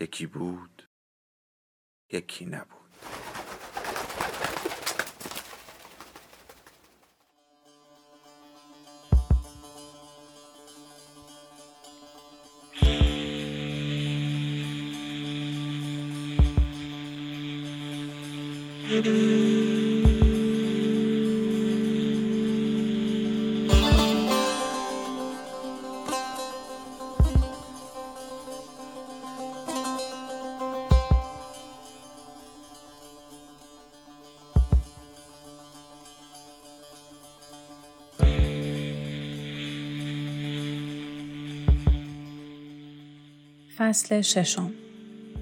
یکی بود یکی نبود. فصل ششم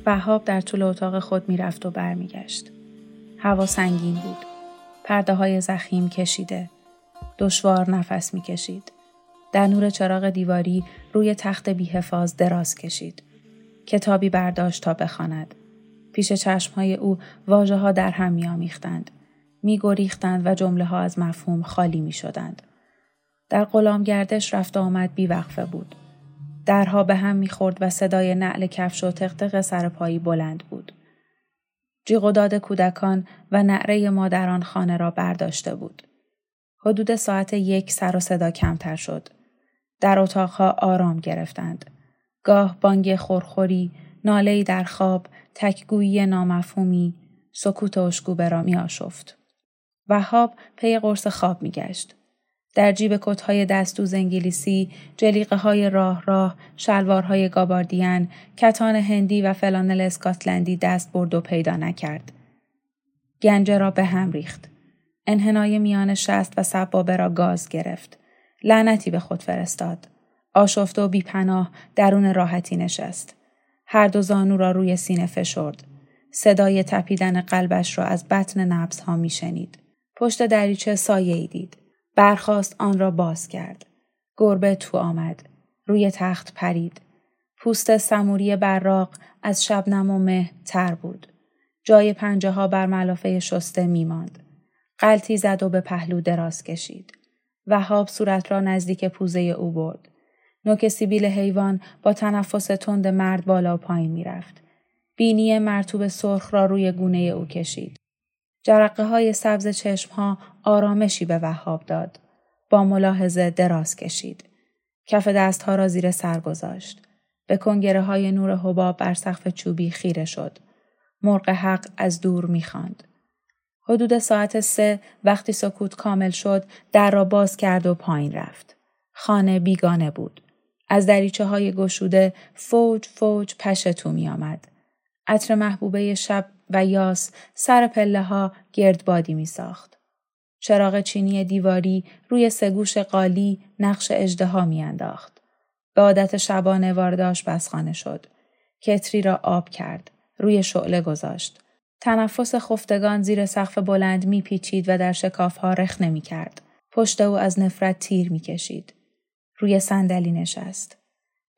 وهاب در طول اتاق خود می‌رفت و برمیگشت. هوا سنگین بود. پرده های زخیم کشیده. دشوار نفس می‌کشید. در نور چراغ دیواری روی تخت بیحفاظ دراز کشید. کتابی برداشت تا بخواند. پیش چشمهای او واجه ها در هم میآمیختند. میگریختند و جمله ها از مفهوم خالی می شدند. در غلامگردش رفت آمد بیوقفه بود. درها به هم می‌خورد و صدای نعل کفش و تقتق سرپایی بلند بود. جیغ و داد کودکان و نعره مادران خانه را برداشته بود. حدود ساعت یک سر و صدا کمتر شد. در اتاقها آرام گرفتند. گاه بانگ خورخوری، نالهی در خواب، تکگویی نامفهومی، سکوت اشکوبه را می آشفت. وهاب پی قرص خواب می گشت. در جیب کتهای دستوز انگلیسی، جلیقه های راه راه، شلوارهای گاباردین، کتان هندی و فلانل اسکاتلندی دست برد و پیدا نکرد. گنجه را به هم ریخت. انحنای میان شست و سبابه را گاز گرفت. لعنتی به خود فرستاد. آشفته و بیپناه درون راحتی نشست. هر دو زانو را روی سینه فشرد. صدای تپیدن قلبش را از بطن نبز ها می شنید. پشت دریچه سایه ای دید. برخواست آن را باز کرد. گربه تو آمد. روی تخت پرید. پوست سموری براق از شبنم و مه تر بود. جای پنجه ها بر ملافه شسته می ماند. قلتی زد و به پهلو دراز کشید. وهاب صورت را نزدیک پوزه او برد. نوک سیبیل حیوان با تنفس تند مرد بالا و پایین می‌رفت. بینی مرتوب سرخ را روی گونه او کشید. جرقه های سبز چشم ها آرامشی به وهاب داد. با ملاحظه دراز کشید. کف دستها را زیر سر گذاشت. به کنگره های نور حباب بر سقف چوبی خیره شد. مرغ حق از دور می‌خواند. حدود ساعت سه وقتی سکوت کامل شد در را باز کرد و پایین رفت. خانه بیگانه بود. از دریچه های گشوده فوج فوج پشتو می آمد. عطر محبوبه شب و یاس سر پله ها گردبادی می ساخت. چراغ چینی دیواری روی سگوش قالی نقش اجده می انداخت. به عادت شبانه وارداش بسخانه شد. کتری را آب کرد. روی شعله گذاشت. تنفس خفتگان زیر سقف بلند میپیچید و در شکاف ها رخ نمی کرد. پشت او از نفرت تیر می‌کشید. روی صندلی نشست.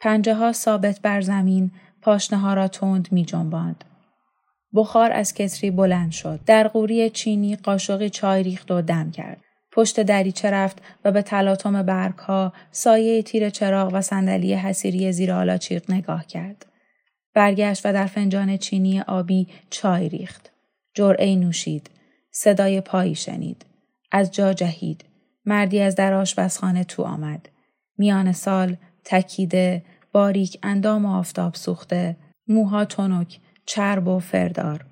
پنجه ها ثابت بر زمین پاشنه ها را تند می جنباند. بخار از کتری بلند شد. در قوری چینی قاشقی چای ریخت و دم کرد. پشت دریچه رفت و به تلاطم برگ ها، سایه تیر چراغ و صندلی حسیری زیر آلاچیق نگاه کرد. برگشت و در فنجان چینی آبی چای ریخت. جرعه نوشید. صدای پایی شنید. از جا جهید. مردی از در آشپزخانه تو آمد. میان سال تکیده، باریک اندام و آفتاب سوخته، موها تنک، چرب و فردار.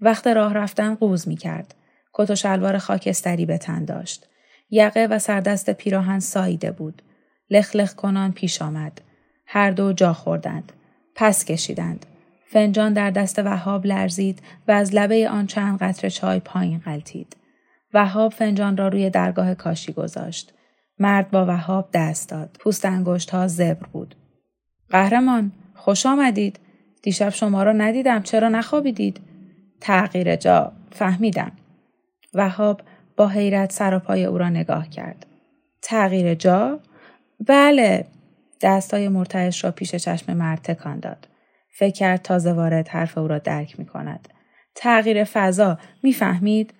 وقت راه رفتن قوز می کرد. کت و شلوار خاکستری به تن داشت. یقه و سردست پیراهن ساییده بود. لخ کنان پیش آمد. هر دو جا خوردند. پس کشیدند. فنجان در دست وهاب لرزید و از لبه آن چند قطره چای پایین غلطید. وهاب فنجان را روی درگاه کاشی گذاشت. مرد با وهاب دست داد. پوست انگشت ها زبر بود. قهرمان خوش آمدید. دیشب شما را ندیدم چرا نخوابیدید؟ تغییر جا فهمیدم. وهاب با حیرت سراپای او را نگاه کرد. تغییر جا؟ بله. دستای مرتعش را پیش چشم مرد تکان داد. فکر کرد تازه وارد حرف او را درک می کند. تغییر فضا می‌فهمید؟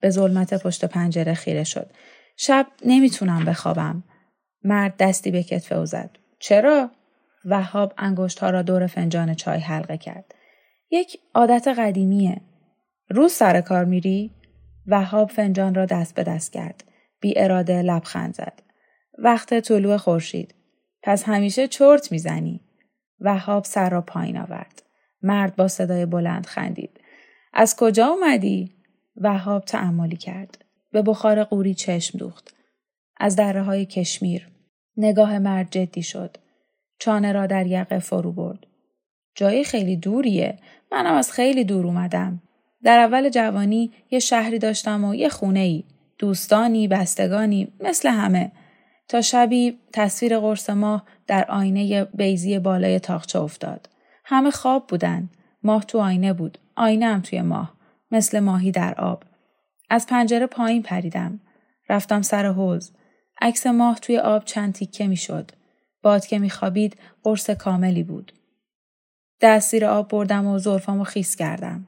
به ظلمت پشت پنجره خیره شد. شب نمی‌تونم بخوابم. مرد دستی به کتف او زد. چرا؟ وهاب انگشت ها را دور فنجان چای حلقه کرد. یک عادت قدیمیه. روز سر کار میری؟ وهاب فنجان را دست به دست کرد. بی اراده لبخند زد. وقت طلوع خورشید. پس همیشه چرت می‌زنی. وهاب سر را پایین آورد. مرد با صدای بلند خندید. از کجا اومدی؟ وهاب تعملی کرد. به بخار قوری چشم دوخت. از دره های کشمیر. نگاه مرد جدی شد. چانه را در یقه فرو برد. جایی خیلی دوریه. منم از خیلی دور اومدم. در اول جوانی یه شهری داشتم و یه خونه ای. دوستانی، بستگانی، مثل همه. تا شبی تصویر قرص ماه در آینه بیزی بالای تاخچه افتاد. همه خواب بودن. ماه تو آینه بود. آینه هم توی ماه. مثل ماهی در آب. از پنجره پایین پریدم. رفتم سر حوز. عکس ماه توی آب چند تیکه می شد. باد که میخوابید قرص کاملی بود. دست آب بردم و زرفامو خیس کردم.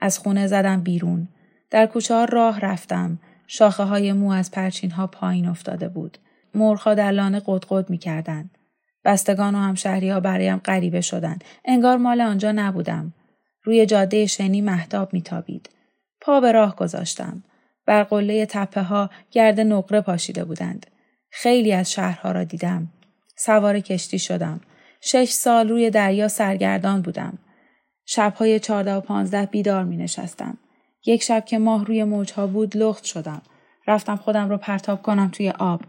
از خونه زدم بیرون. در کوچه راه رفتم. شاخه های مو از پرچین ها پایین افتاده بود. مرخا در لانه قدقد می کردن. بستگان و همشهری ها برایم غریبه شدن. انگار مال آنجا نبودم. روی جاده شنی محتاب میتابید. پا به راه گذاشتم. بر قله تپه ها گرد نقره پاشیده بودند. خیلی از شهرها را دیدم. سوار کشتی شدم. شش سال روی دریا سرگردان بودم. شبهای چارده و پانزده بیدار می نشستم. یک شب که ماه روی موجها بود لخت شدم. رفتم خودم رو پرتاب کنم توی آب.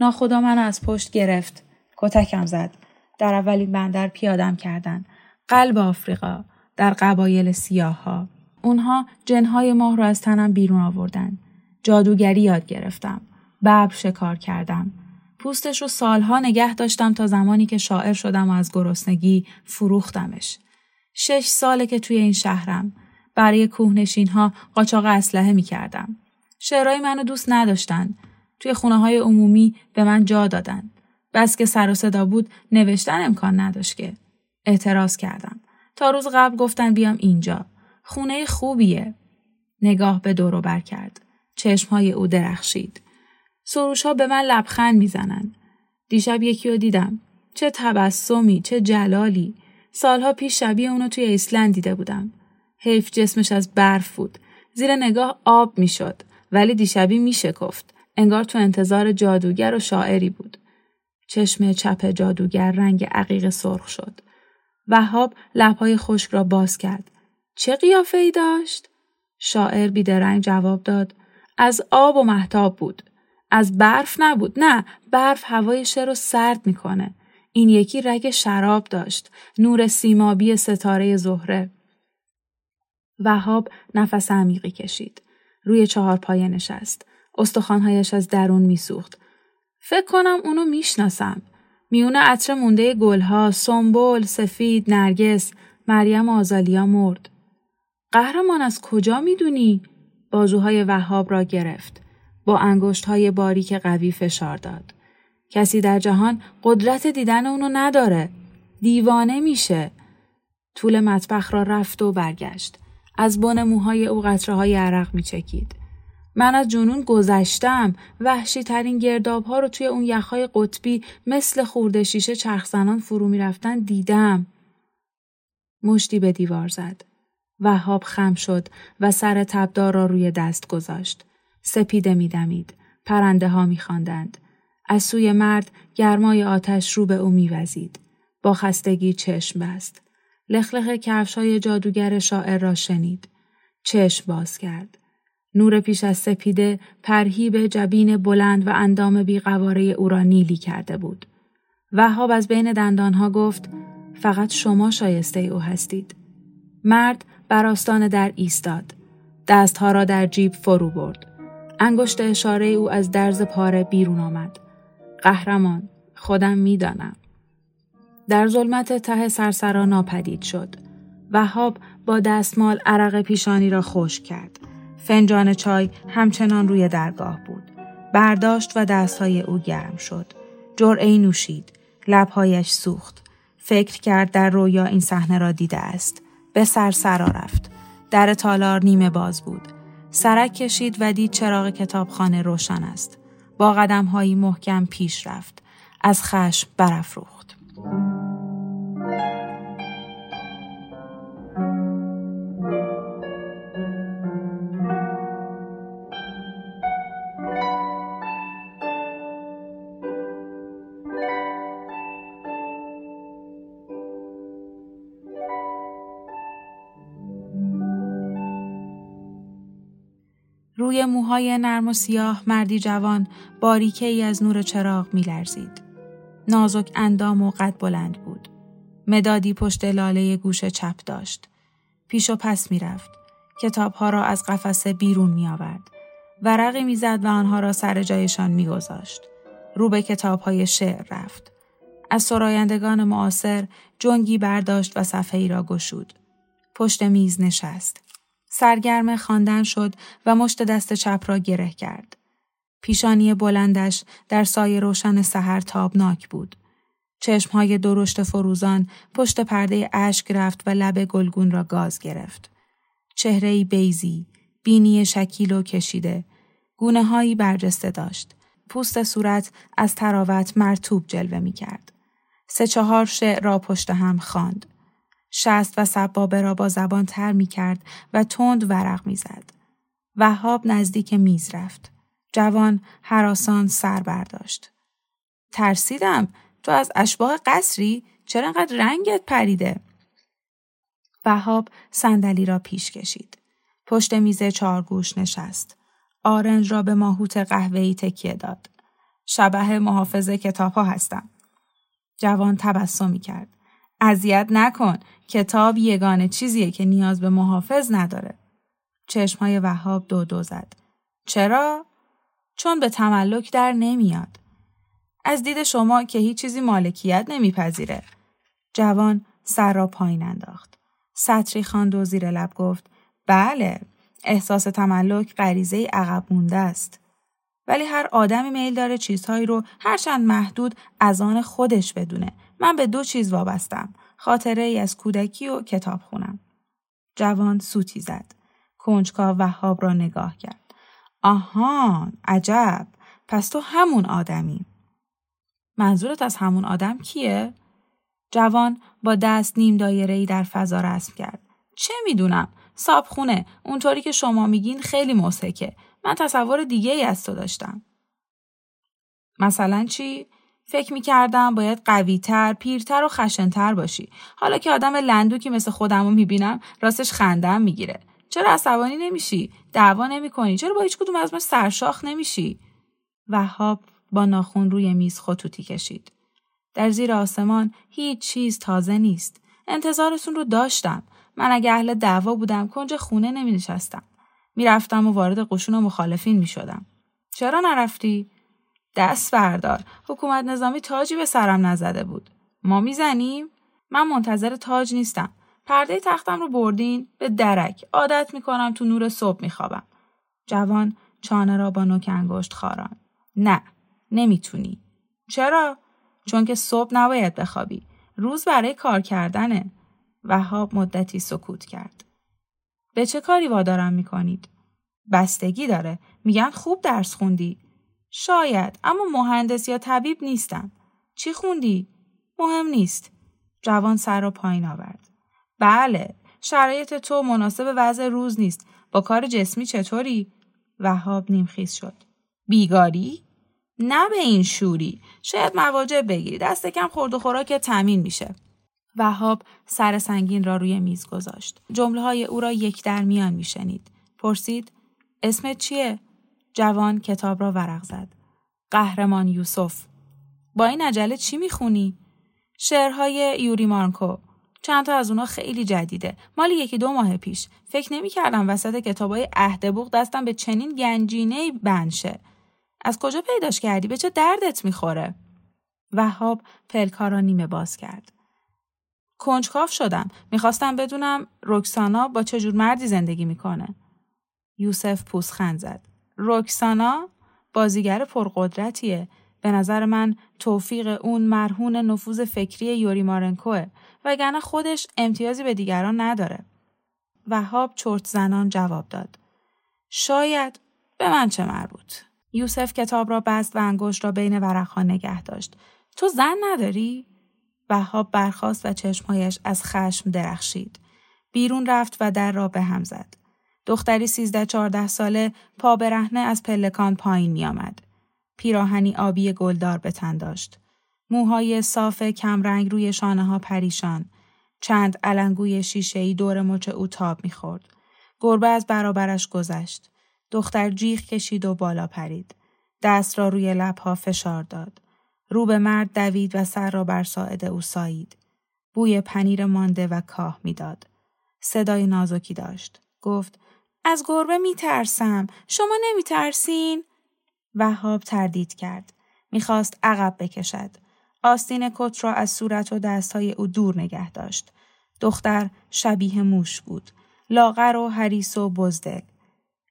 ناخدا من از پشت گرفت. کتکم زد. در اولین بندر پیادم کردن. قلب آفریقا. در قبایل سیاه ها. اونها جنهای ماه رو از تنم بیرون آوردن. جادوگری یاد گرفتم. ببر شکار کردم. پوستش رو سالها نگه داشتم تا زمانی که شاعر شدم و از گرسنگی فروختمش. شش ساله که توی این شهرم. برای کوهنشین ها قاچاق اسلحه می کردم. شعرهای منو دوست نداشتن. توی خونه های عمومی به من جا دادن. بس که سر و صدا بود نوشتن امکان نداشت که. اعتراض کردم. تا روز قبل گفتن بیام اینجا. خونه خوبیه. نگاه به دورو بر کرد. چشمهای او درخشید. سروش ها به من لبخند می‌زنن. دیشب یکی رو دیدم. چه تبسمی، چه جلالی. سالها پیش شبیه اونو توی ایسلند دیده بودم. حیف جسمش از برف بود. زیر نگاه آب می‌شد. ولی دیشبی میشکفت. انگار تو انتظار جادوگر و شاعری بود. چشم چپ جادوگر رنگ عقیق سرخ شد. وهاب لبهای خشک را باز کرد. چه قیافه ای داشت؟ شاعر بیدرنگ جواب داد. از آب و محتاب بود. از برف نبود. نه، برف هوای شعر رو سرد می‌کنه. این یکی رگ شراب داشت. نور سیمابی ستاره زهره. وهاب نفس عمیقی کشید. روی چهار پایه نشست. استخوانهایش از درون میسوخت. فکر کنم اونو می‌شناسم. میونه عطر مونده گلها، سنبل، سفید، نرگس، مریم آزالیا مرد. قهرمان از کجا می‌دونی؟ بازوهای وهاب را گرفت. با انگشت های باریک قوی فشار داد. کسی در جهان قدرت دیدن اونو نداره. دیوانه میشه. طول مطبخ را رفت و برگشت. از بن موهای او قطره های عرق میچکید. من از جنون گذشتم وحشی ترین گرداب ها رو توی اون یخهای قطبی مثل خورده شیشه چرخزنان فرو می‌رفتن دیدم. مشتی به دیوار زد. وهاب خم شد و سر تبدار را روی دست گذاشت. سپیده میدمید. پرنده ها میخواندند. از سوی مرد گرمای آتش رو به او میوزید. با خستگی چشم بست. لخلخ کفش های جادوگر شاعر را شنید. چشم باز کرد. نور پیش از سپیده پرهیب جبین بلند و اندام بیقواره او را نیلی کرده بود. وهاب از بین دندانها گفت فقط شما شایسته او هستید. مرد بر آستان در ایستاد. دستها را در جیب فرو برد. انگشت اشاره او از درز پاره بیرون آمد. قهرمان خودم می‌دانم. در ظلمت ته سرسرا ناپدید شد. وهاب با دستمال عرق پیشانی را خوش کرد. فنجان چای همچنان روی درگاه بود. برداشت و دستهای او گرم شد. جرعه نوشید. لبهایش سوخت. فکر کرد در رویا این صحنه را دیده است. به سر سرا رفت. در تالار نیمه باز بود. سرک کشید و دید چراغ کتابخانه روشن است. با قدمهایی محکم پیش رفت. از خشم برافروخت. موهای نرم و سیاه مردی جوان باریکه ای از نور چراغ می لرزید. نازک اندام و قد بلند بود. مدادی پشت لاله گوش چپ داشت. پیش و پس می رفت. کتابها را از قفسه بیرون می آورد. ورقی می زد و آنها را سر جایشان می گذاشت. رو به کتابهای شعر رفت. از سرایندگان معاصر جنگی برداشت و صفحه ای را گشود. پشت میز نشست. سرگرم خواندن شد و مشت دست چپ را گره کرد. پیشانی بلندش در سایه روشن سحر تابناک بود. چشمهای درشت فروزان پشت پرده اشک رفت و لب گلگون را گاز گرفت. چهره بیزی، بینی شکیل و کشیده، گونه هایی برجسته داشت. پوست صورت از تراوت مرتوب جلوه می کرد. سه چهار شعر را پشت هم خواند. شست و سبابه را با زبان تر می کرد و تند ورق می زد. وهاب نزدیک میز رفت. جوان حراسان سر برداشت. ترسیدم تو از اشباه قصری چرا انقدر رنگت پریده؟ وهاب صندلی را پیش کشید. پشت میز چارگوش نشست. آرنج را به ماهوت قهوه‌ای تکیه داد. شبه محافظ کتاب ها هستم. جوان تبسمی کرد. اذیت نکن. کتاب یگانه چیزیه که نیاز به محافظ نداره. چشمهای وهاب دو دو زد. چرا؟ چون به تملک در نمیاد. از دید شما که هیچ چیزی مالکیت نمیپذیره. جوان سر را پایین انداخت. سطری خواند و زیر لب گفت بله احساس تملک غریزه عقب مونده است. ولی هر آدمی میل داره چیزهایی رو هرچند محدود از آن خودش بدونه. من به دو چیز وابستم. خاطره ای از کودکی و کتاب خونم. جوان سوتی زد. کنجکا وهاب را نگاه کرد. آهان عجب پس تو همون آدمی. منظورت از همون آدم کیه؟ جوان با دست نیم دایره ای در فضا رسم کرد. چه می‌دونم؟ صابخونه اونطوری که شما میگین خیلی مسکه. من تصور دیگه ای از تو داشتم. مثلا چی؟ فکر می کردم باید قویتر، پیرتر و خشنتر باشی. حالا که آدم لندو که مثل خودمو می‌بینم راستش خندم می‌گیره. چرا عصبانی نمیشی؟ دعوا نمی کنی؟ چرا با هیچ کدوم از ما سرشاخ نمیشی؟ وهاب با ناخون روی میز خطوطی کشید. در زیر آسمان هیچ چیز تازه نیست. انتظارتون رو داشتم. من اگه اهل دعوا بودم کنج خونه نمی نشستم. می‌رفتم و وارد قشون و مخالفین می شدم. چرا نرفتی؟ دست بردار. حکومت نظامی تاجی به سرم نزده بود. ما می‌زنیم؟ من منتظر تاج نیستم. پرده تختم رو بردین به درک. عادت می‌کنم تو نور صبح میخوابم. جوان چانه را با نوک انگشت خاران. نه. نمی‌تونی. چرا؟ چون که صبح نباید بخوابی. روز برای کار کردنه. وهاب مدتی سکوت کرد. به چه کاری وادارم می‌کنید؟ بستگی داره. میگن خوب درس خوندی. شاید اما مهندس یا طبیب نیستم. چی خوندی؟ مهم نیست. جوان سر را پایین آورد. بله، شرایط تو مناسب وضع روز نیست. با کار جسمی چطوری؟ وهاب نیمخیز شد. بیگاری؟ نه به این شوری. شاید مواجه بگیری. دست کم خورد و خوراک تمین میشه. وهاب سر سنگین را روی میز گذاشت. جمله های او را یک در میان میشنید. پرسید اسمت چیه؟ جوان کتاب را ورق زد. قهرمان یوسف. با این عجله چی می‌خونی؟ شعرهای یوری مارکو. چند تا از اونا خیلی جدیده. مال یکی دو ماه پیش. فکر نمی‌کردم وسط کتابای عهد بوق دستم به چنین گنجینه بنشه. از کجا پیداش کردی؟ به چه دردت می‌خوره؟ وهاب پلکا را نیمه باز کرد. کنجکاف شدم. می‌خواستم بدونم رکسانا با چه جور مردی زندگی می‌کنه. یوسف پوسخند زد. رکسانا بازیگر پرقدرتیه. به نظر من توفیق اون مرهون نفوذ فکری یوری مارنکوه وگرنه خودش امتیازی به دیگران نداره. وهاب چرت زنان جواب داد. شاید به من چه مربوط. یوسف کتاب را بست و انگشت را بین ورقها نگه داشت. تو زن نداری؟ وهاب برخاست و چشمهایش از خشم درخشید. بیرون رفت و در را به هم زد. دختری سیزده چارده ساله پا برهنه از پلکان پایین می آمد. پیراهنی آبی گلدار به تن داشت. موهای صاف کمرنگ روی شانه ها پریشان. چند علنگوی شیشهای دور مچ او تاب می‌خورد. گربه از برابرش گذشت. دختر جیغ کشید و بالا پرید. دست را روی لبها فشار داد. رو به مرد دوید و سر را بر ساعد او سایید. بوی پنیر مانده و کاه می‌داد. صدای نازکی داشت. گفت از گربه می ترسم. شما نمی ترسین؟ وهاب تردید کرد. می‌خواست عقب بکشد. آستین کت را از صورت و دستهای او دور نگه داشت. دختر شبیه موش بود. لاغر و حریس و بزدل.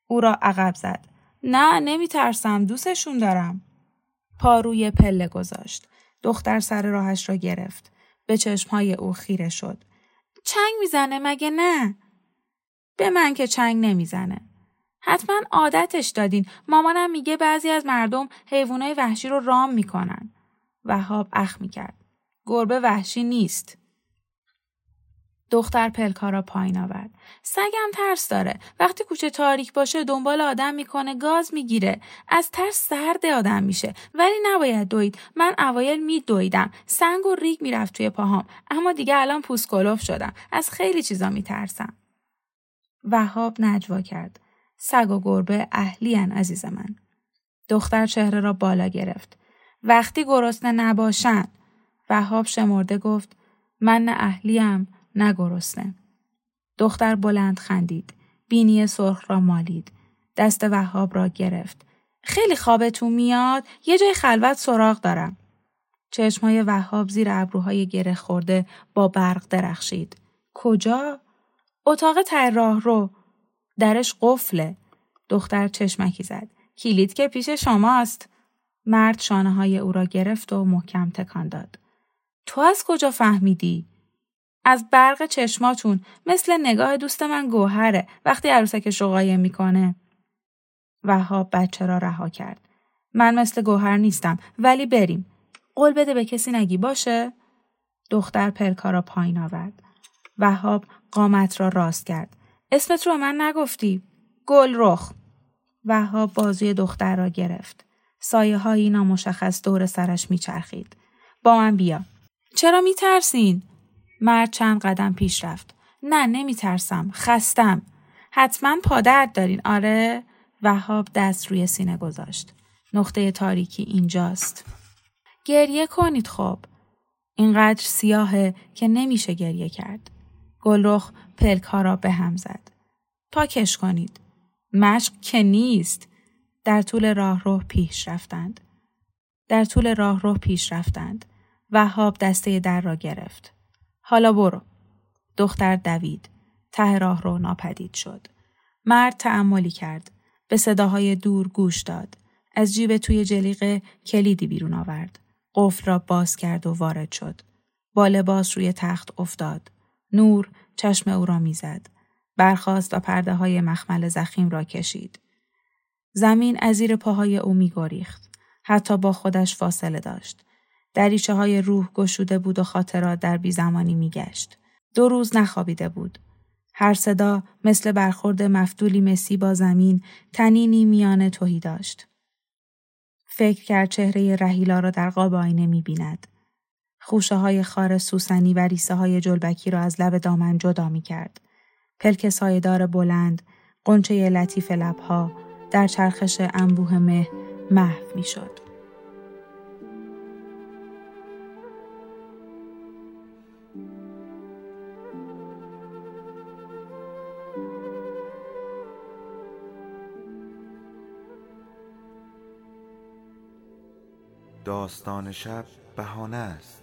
او را عقب زد. نه نمی ترسم دوستشون دارم. پا روی پله گذاشت. دختر سر راهش را گرفت. به چشمهای او خیره شد. چنگ می‌زنه مگه نه؟ به من که چنگ نمی‌زنه. حتما عادتش دادین. مامانم میگه بعضی از مردم حیوانای وحشی رو رام می‌کنن. وهاب اخ می‌کرد. گربه وحشی نیست. دختر پلکا را پایین آورد. سگم ترس داره. وقتی کوچه تاریک باشه دنبال آدم می‌کنه گاز می‌گیره. از ترس سرد آدم میشه. ولی نباید دوید. من اوایل میدویدم. سنگ و ریگ می‌رفت توی پاهام. اما دیگه الان پوست شدم. از خیلی چیزا میترسم. وهاب نجوا کرد. سگ و گربه اهلیان عزیز من. دختر چهره را بالا گرفت. وقتی گرسنه نباشن. وهاب شمرده گفت من نه اهلیم نه گرسنه. دختر بلند خندید. بینی سرخ را مالید. دست وهاب را گرفت. خیلی خوابتون میاد؟ یه جای خلوت سراغ دارم. چشمای وهاب زیر ابروهای گره خورده با برق درخشید. کجا؟ اتاق راه رو. درش قفله. دختر چشمکی زد. کلید که پیش شماست. مرد شانه های او را گرفت و محکم تکان داد. تو از کجا فهمیدی؟ از برق چشماتون مثل نگاه دوست من گوهره وقتی عروسکش رو قایم می‌کنه. وهاب بچه را رها کرد. من مثل گوهر نیستم ولی بریم. قول بده به کسی نگی باشه؟ دختر پلکا را پایین آورد. وهاب قامت را راست کرد. اسمت رو من نگفتی. گل رخ. وهاب بازوی دختر را گرفت. سایه هایی نامشخص دور سرش میچرخید. با من بیا. چرا میترسین؟ مرد چند قدم پیش رفت. نه نمی ترسم. خستم. حتما پادرد دارین آره؟ وهاب دست روی سینه گذاشت. نقطه تاریکی اینجاست. گریه کنید خب. اینقدر سیاهه که نمیشه گریه کرد. گلرخ پلک ها را به هم زد. پاکش کنید. مشق که نیست. در طول راه رو پیش رفتند. در طول راه رو پیش رفتند. وهاب دسته در را گرفت. حالا برو. دختر دوید. ته راه رو ناپدید شد. مرد تعملی کرد. به صداهای دور گوش داد. از جیب توی جلیقه کلیدی بیرون آورد. قفل را باز کرد و وارد شد. با لباس روی تخت افتاد. نور چشم او را می‌زد. برخاست و پرده های مخمل زخیم را کشید. زمین از زیر پاهای او می گریخت. حتی با خودش فاصله داشت. دریچه های روح گشوده بود و خاطرات در بیزمانی می گشت. دو روز نخوابیده بود. هر صدا مثل برخورد مفتولی مسی با زمین تنینی میان توهی داشت. فکر کرد چهره رهیلا را در قاب آینه می بیند. خوشه های خار سوسنی و ریسه های جلبکی را از لب دامن جدا می کرد. پلک سایدار بلند، قنچه لطیف لبها در چرخش انبوه مه محو می شد. داستان شب بهانه است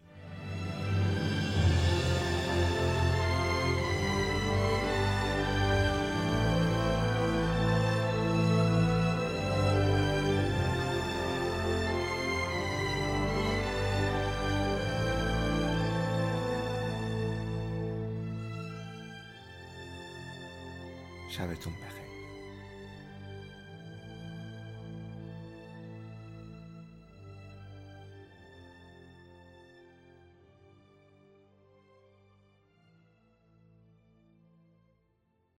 شبتون بخیر.